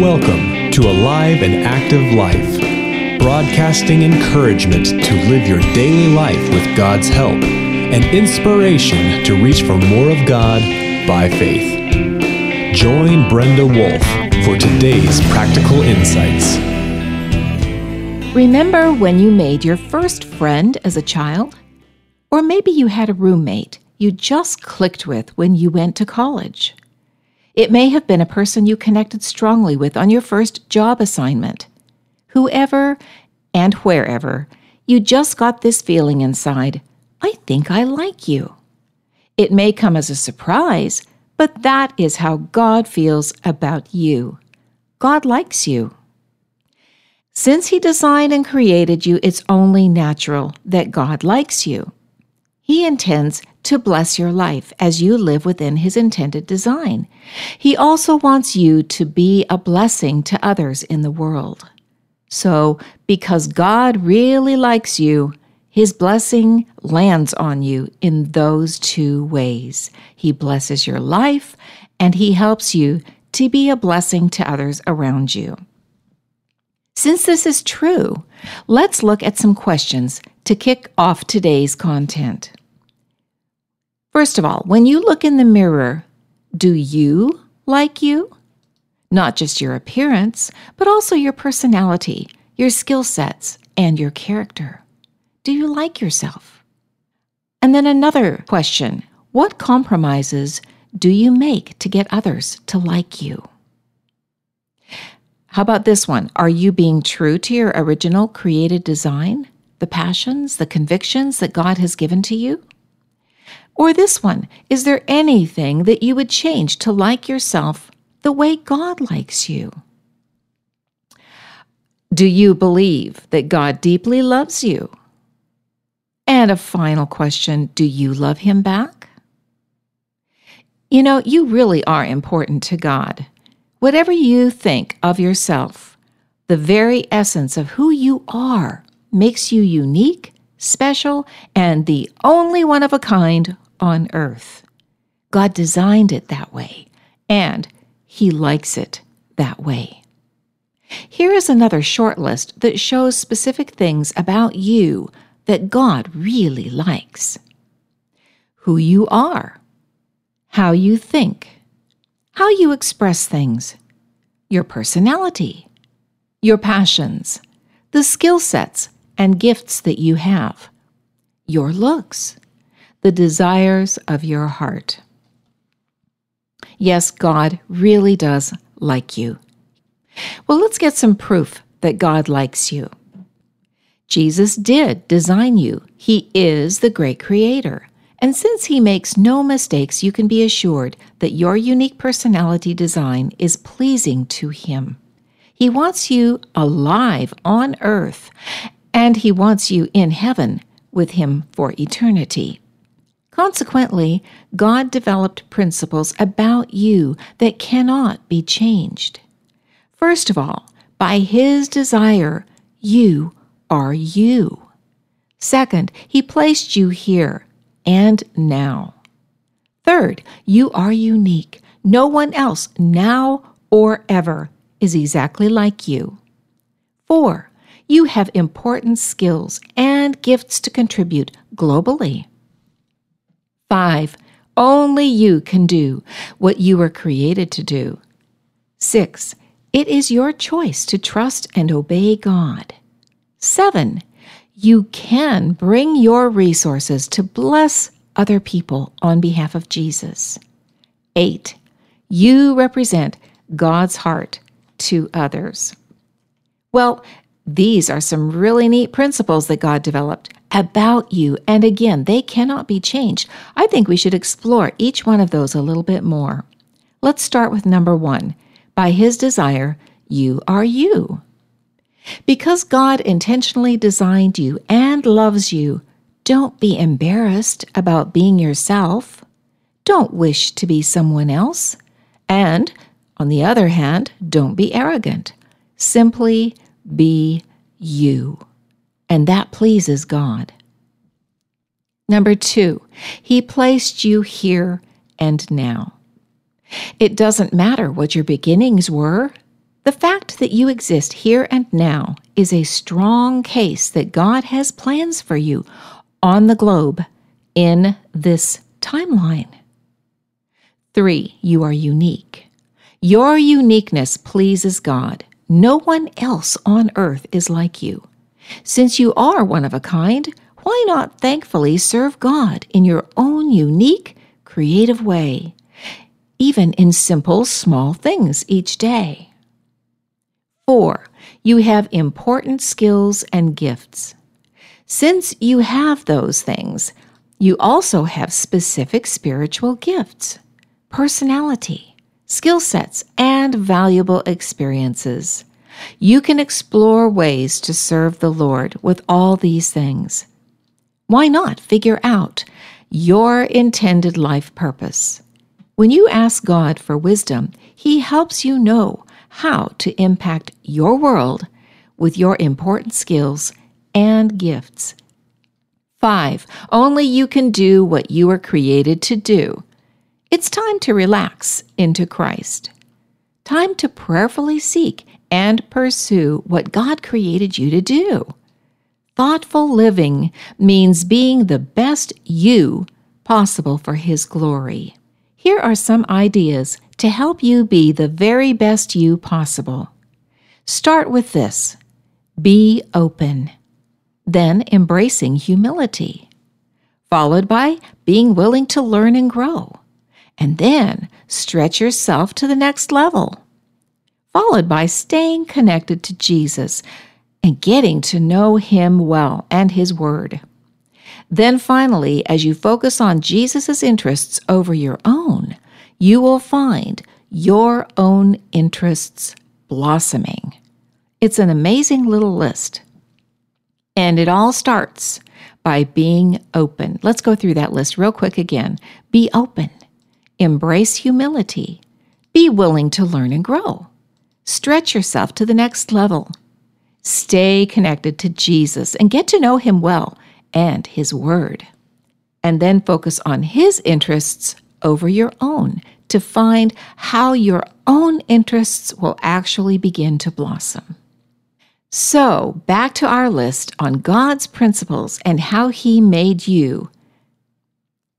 Welcome to Alive and Active Life, broadcasting encouragement to live your daily life with God's help and inspiration to reach for more of God by faith. Join Brenda Wolf for today's practical insights. Remember when you made your first friend as a child? Or maybe you had a roommate you just clicked with when you went to college. It may have been a person you connected strongly with on your first job assignment. Whoever and wherever, you just got this feeling inside I think I like you. It may come as a surprise, but that is how God feels about you. God likes you. Since He designed and created you, it's only natural that God likes you. He intends to bless your life as you live within His intended design. He also wants you to be a blessing to others in the world. So, because God really likes you, His blessing lands on you in those two ways. He blesses your life and He helps you to be a blessing to others around you. Since this is true, let's look at some questions to kick off today's content. First of all, when you look in the mirror, do you like you? Not just your appearance, but also your personality, your skill sets, and your character. Do you like yourself? And then another question What compromises do you make to get others to like you? How about this one? Are you being true to your original created design, the passions, the convictions that God has given to you? Or this one, is there anything that you would change to like yourself the way God likes you? Do you believe that God deeply loves you? And a final question Do you love Him back? You know, you really are important to God. Whatever you think of yourself, the very essence of who you are makes you unique, special, and the only one of a kind on earth. God designed it that way, and He likes it that way. Here is another short list that shows specific things about you that God really likes who you are, how you think, how you express things, your personality, your passions, the skill sets and gifts that you have, your looks, the desires of your heart. Yes, God really does like you. Well, let's get some proof that God likes you. Jesus did design you. He is the great creator. And since he makes no mistakes, you can be assured that your unique personality design is pleasing to him. He wants you alive on earth, and he wants you in heaven with him for eternity. Consequently, God developed principles about you that cannot be changed. First of all, by His desire, you are you. Second, He placed you here and now. Third, you are unique. No one else, now or ever, is exactly like you. Four, you have important skills and gifts to contribute globally. Five, only you can do what you were created to do. Six, it is your choice to trust and obey God. Seven, you can bring your resources to bless other people on behalf of Jesus. Eight, you represent God's heart to others. Well, these are some really neat principles that God developed about you. And again, they cannot be changed. I think we should explore each one of those a little bit more. Let's start with number one. By His desire, you are you. Because God intentionally designed you and loves you, don't be embarrassed about being yourself. Don't wish to be someone else. And, on the other hand, don't be arrogant. Simply be you. And that pleases God. Number two, He placed you here and now. It doesn't matter what your beginnings were, The fact that you exist here and now is a strong case that God has plans for you on the globe in this timeline. Three, you are unique. Your uniqueness pleases God. No one else on earth is like you. Since you are one of a kind, why not thankfully serve God in your own unique, creative way, even in simple, small things each day? Four, you have important skills and gifts. Since you have those things, you also have specific spiritual gifts, personality, skill sets, and valuable experiences. You can explore ways to serve the Lord with all these things. Why not figure out your intended life purpose? When you ask God for wisdom, He helps you know how to impact your world with your important skills and gifts. 5. Only you can do what you were created to do. It's time to relax into Christ. Time to prayerfully seek and pursue what God created you to do. Thoughtful living means being the best you possible for His glory. Here are some ideas to help you be the very best you possible. Start with this be open, then embracing humility, followed by being willing to learn and grow, and then stretch yourself to the next level followed by staying connected to Jesus and getting to know Him well and His Word. Then finally, as you focus on Jesus' interests over your own, you will find your own interests blossoming. It's an amazing little list. And it all starts by being open. Let's go through that list real quick again. Be open, embrace humility, be willing to learn and grow, Stretch yourself to the next level. Stay connected to Jesus and get to know Him well and His Word. And then focus on His interests over your own to find how your own interests will actually begin to blossom. So, back to our list on God's principles and how He made you.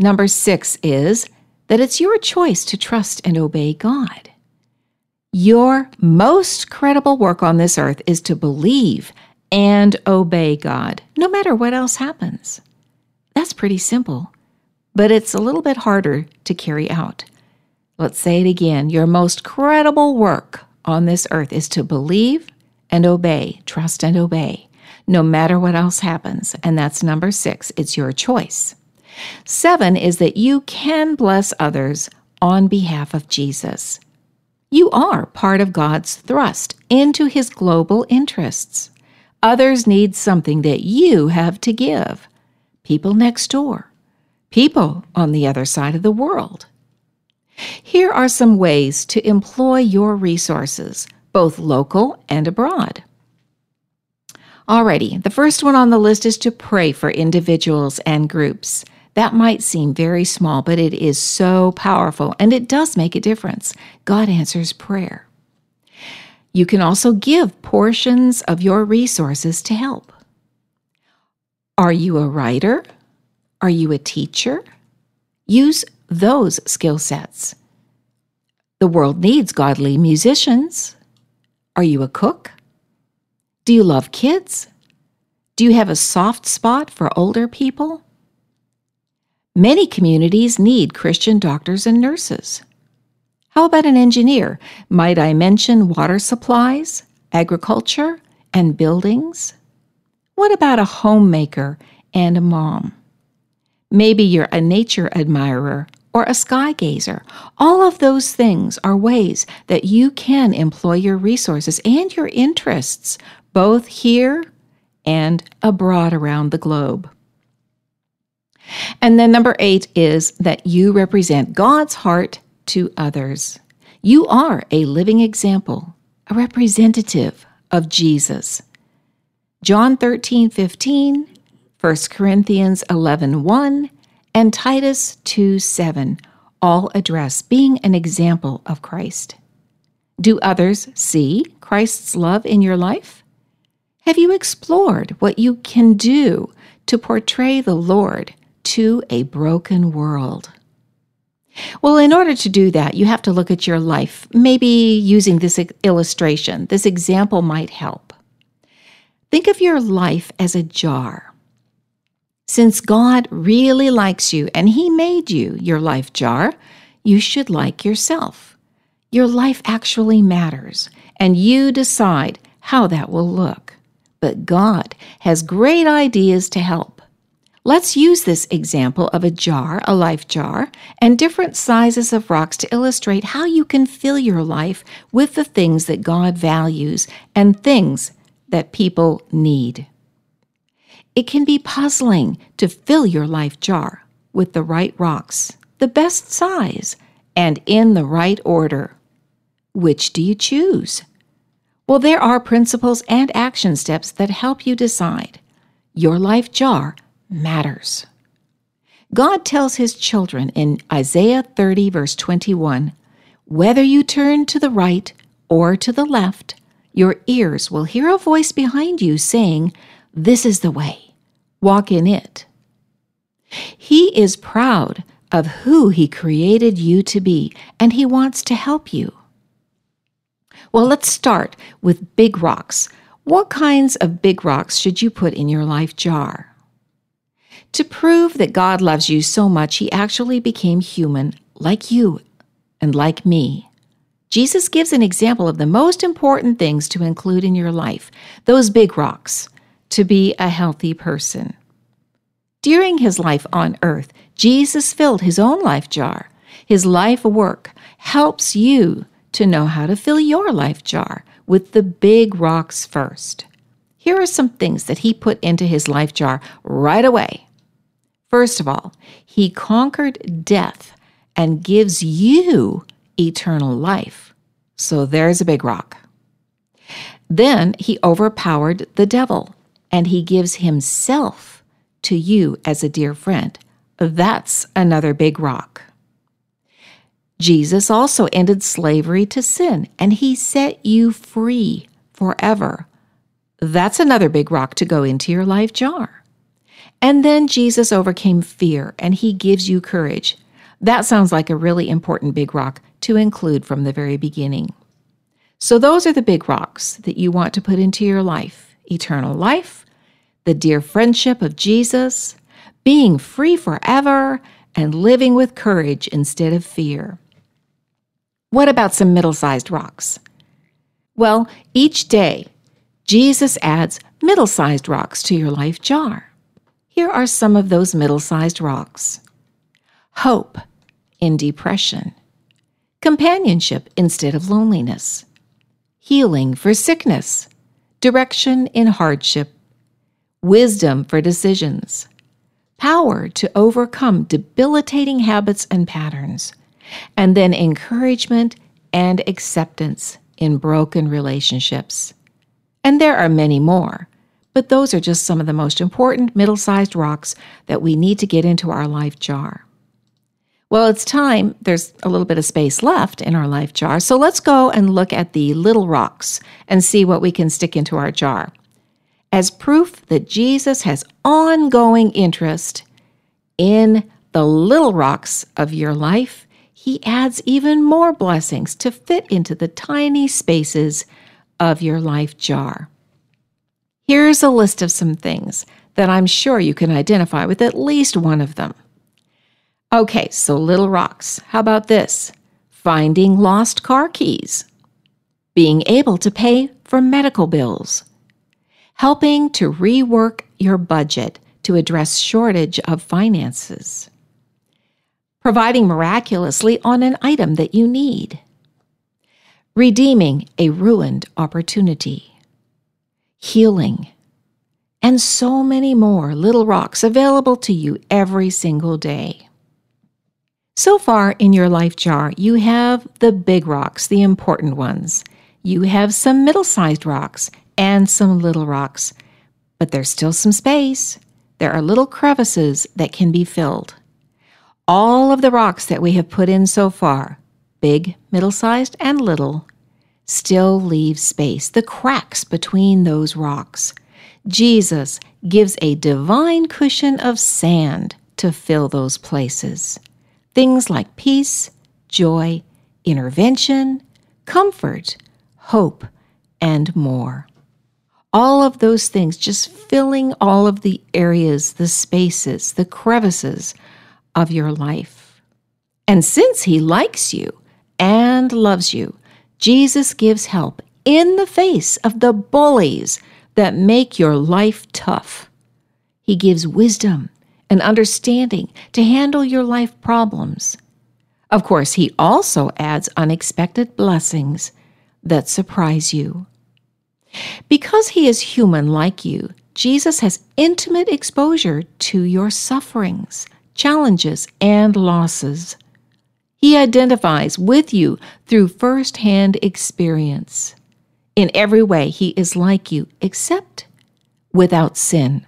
Number six is that it's your choice to trust and obey God. Your most credible work on this earth is to believe and obey God, no matter what else happens. That's pretty simple, but it's a little bit harder to carry out. Let's say it again. Your most credible work on this earth is to believe and obey, trust and obey, no matter what else happens. And that's number six. It's your choice. Seven is that you can bless others on behalf of Jesus. You are part of God's thrust into His global interests. Others need something that you have to give. People next door, people on the other side of the world. Here are some ways to employ your resources, both local and abroad. Alrighty, the first one on the list is to pray for individuals and groups. That might seem very small, but it is so powerful and it does make a difference. God answers prayer. You can also give portions of your resources to help. Are you a writer? Are you a teacher? Use those skill sets. The world needs godly musicians. Are you a cook? Do you love kids? Do you have a soft spot for older people? Many communities need Christian doctors and nurses. How about an engineer? Might I mention water supplies, agriculture, and buildings? What about a homemaker and a mom? Maybe you're a nature admirer or a sky gazer. All of those things are ways that you can employ your resources and your interests, both here and abroad around the globe. And then number eight is that you represent God's heart to others. You are a living example, a representative of Jesus. John 13, 15, 1 Corinthians 11, 1, and Titus 2, 7 all address being an example of Christ. Do others see Christ's love in your life? Have you explored what you can do to portray the Lord to a broken world? Well, in order to do that, you have to look at your life. Maybe using this illustration, this example might help. Think of your life as a jar. Since God really likes you and He made you your life jar, you should like yourself. Your life actually matters, and you decide how that will look. But God has great ideas to help. Let's use this example of a jar, a life jar, and different sizes of rocks to illustrate how you can fill your life with the things that God values and things that people need. It can be puzzling to fill your life jar with the right rocks, the best size, and in the right order. Which do you choose? Well, there are principles and action steps that help you decide. Your life jar matters. God tells his children in Isaiah 30, verse 21 Whether you turn to the right or to the left, your ears will hear a voice behind you saying, This is the way walk in it. He is proud of who He created you to be, and He wants to help you. Well, let's start with big rocks. What kinds of big rocks should you put in your life jar? To prove that God loves you so much, He actually became human like you and like me. Jesus gives an example of the most important things to include in your life, those big rocks to be a healthy person. During his life on earth, Jesus filled his own life jar. His life work helps you to know how to fill your life jar with the big rocks first. Here are some things that he put into his life jar right away. First of all, he conquered death and gives you eternal life. So there's a big rock. Then he overpowered the devil and he gives himself to you as a dear friend. That's another big rock. Jesus also ended slavery to sin and he set you free forever. That's another big rock to go into your life jar. And then Jesus overcame fear and he gives you courage. That sounds like a really important big rock to include from the very beginning. So, those are the big rocks that you want to put into your life eternal life, the dear friendship of Jesus, being free forever, and living with courage instead of fear. What about some middle sized rocks? Well, each day, Jesus adds middle sized rocks to your life jar. Here are some of those middle sized rocks. Hope in depression, companionship instead of loneliness, healing for sickness, direction in hardship, wisdom for decisions, power to overcome debilitating habits and patterns, and then encouragement and acceptance in broken relationships. And there are many more, but those are just some of the most important middle sized rocks that we need to get into our life jar. Well, it's time. There's a little bit of space left in our life jar. So let's go and look at the little rocks and see what we can stick into our jar. As proof that Jesus has ongoing interest in the little rocks of your life, he adds even more blessings to fit into the tiny spaces of your life jar. Here's a list of some things that I'm sure you can identify with at least one of them. Okay, so little rocks. How about this? Finding lost car keys. Being able to pay for medical bills. Helping to rework your budget to address shortage of finances. Providing miraculously on an item that you need. Redeeming a ruined opportunity. Healing and so many more little rocks available to you every single day. So far in your life jar, you have the big rocks, the important ones. You have some middle sized rocks and some little rocks, but there's still some space. There are little crevices that can be filled. All of the rocks that we have put in so far, big, middle sized, and little, still leave space, the cracks between those rocks. Jesus gives a divine cushion of sand to fill those places. Things like peace, joy, intervention, comfort, hope, and more. All of those things just filling all of the areas, the spaces, the crevices of your life. And since He likes you and loves you, Jesus gives help in the face of the bullies that make your life tough. He gives wisdom and understanding to handle your life problems. Of course, He also adds unexpected blessings that surprise you. Because He is human like you, Jesus has intimate exposure to your sufferings, challenges, and losses. He identifies with you through firsthand experience. In every way, He is like you, except without sin.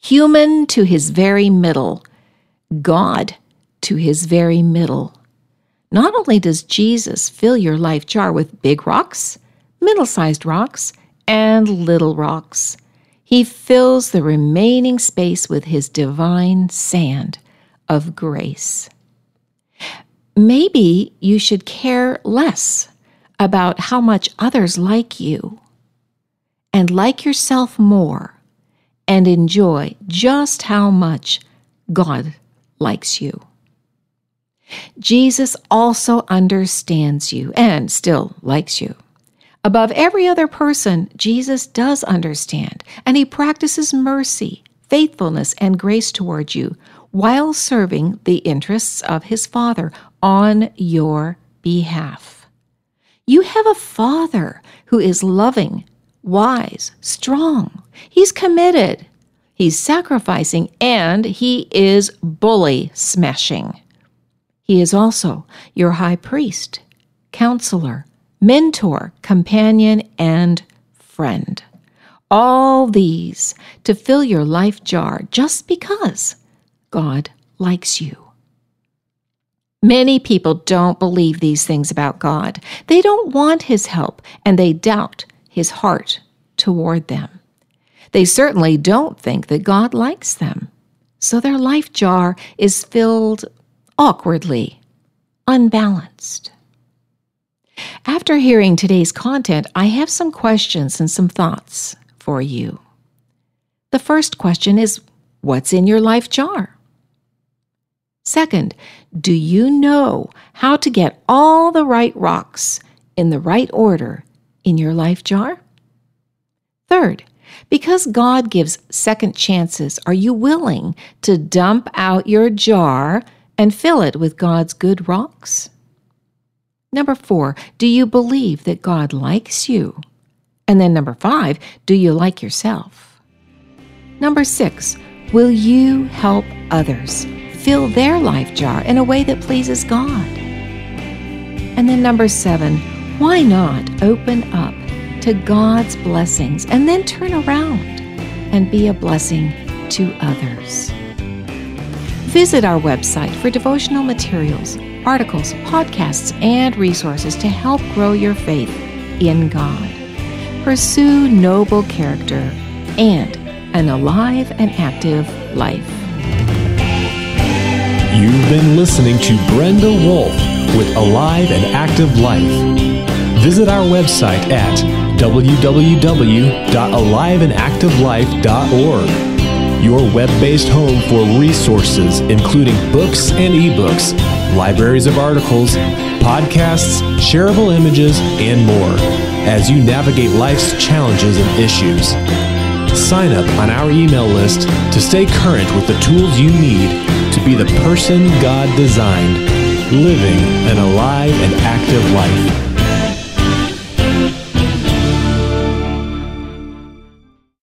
Human to His very middle, God to His very middle. Not only does Jesus fill your life jar with big rocks, middle sized rocks, and little rocks, He fills the remaining space with His divine sand of grace. Maybe you should care less about how much others like you and like yourself more and enjoy just how much God likes you. Jesus also understands you and still likes you. Above every other person, Jesus does understand, and he practices mercy, faithfulness, and grace toward you while serving the interests of his Father on your behalf. You have a Father who is loving, wise, strong. He's committed, he's sacrificing, and he is bully smashing. He is also your high priest, counselor, mentor, companion, and friend. All these to fill your life jar just because God likes you. Many people don't believe these things about God. They don't want His help and they doubt His heart toward them. They certainly don't think that God likes them. So their life jar is filled awkwardly, unbalanced. After hearing today's content, I have some questions and some thoughts for you. The first question is What's in your life jar? Second, do you know how to get all the right rocks in the right order in your life jar? Third, because God gives second chances, are you willing to dump out your jar and fill it with God's good rocks? Number four, do you believe that God likes you? And then number five, do you like yourself? Number six, will you help others? Fill their life jar in a way that pleases God. And then, number seven, why not open up to God's blessings and then turn around and be a blessing to others? Visit our website for devotional materials, articles, podcasts, and resources to help grow your faith in God. Pursue noble character and an alive and active life. You've been listening to Brenda Wolf with Alive and Active Life. Visit our website at www.aliveandactivelife.org, your web based home for resources including books and ebooks, libraries of articles, podcasts, shareable images, and more as you navigate life's challenges and issues. Sign up on our email list to stay current with the tools you need be the person God designed, living an alive and active life.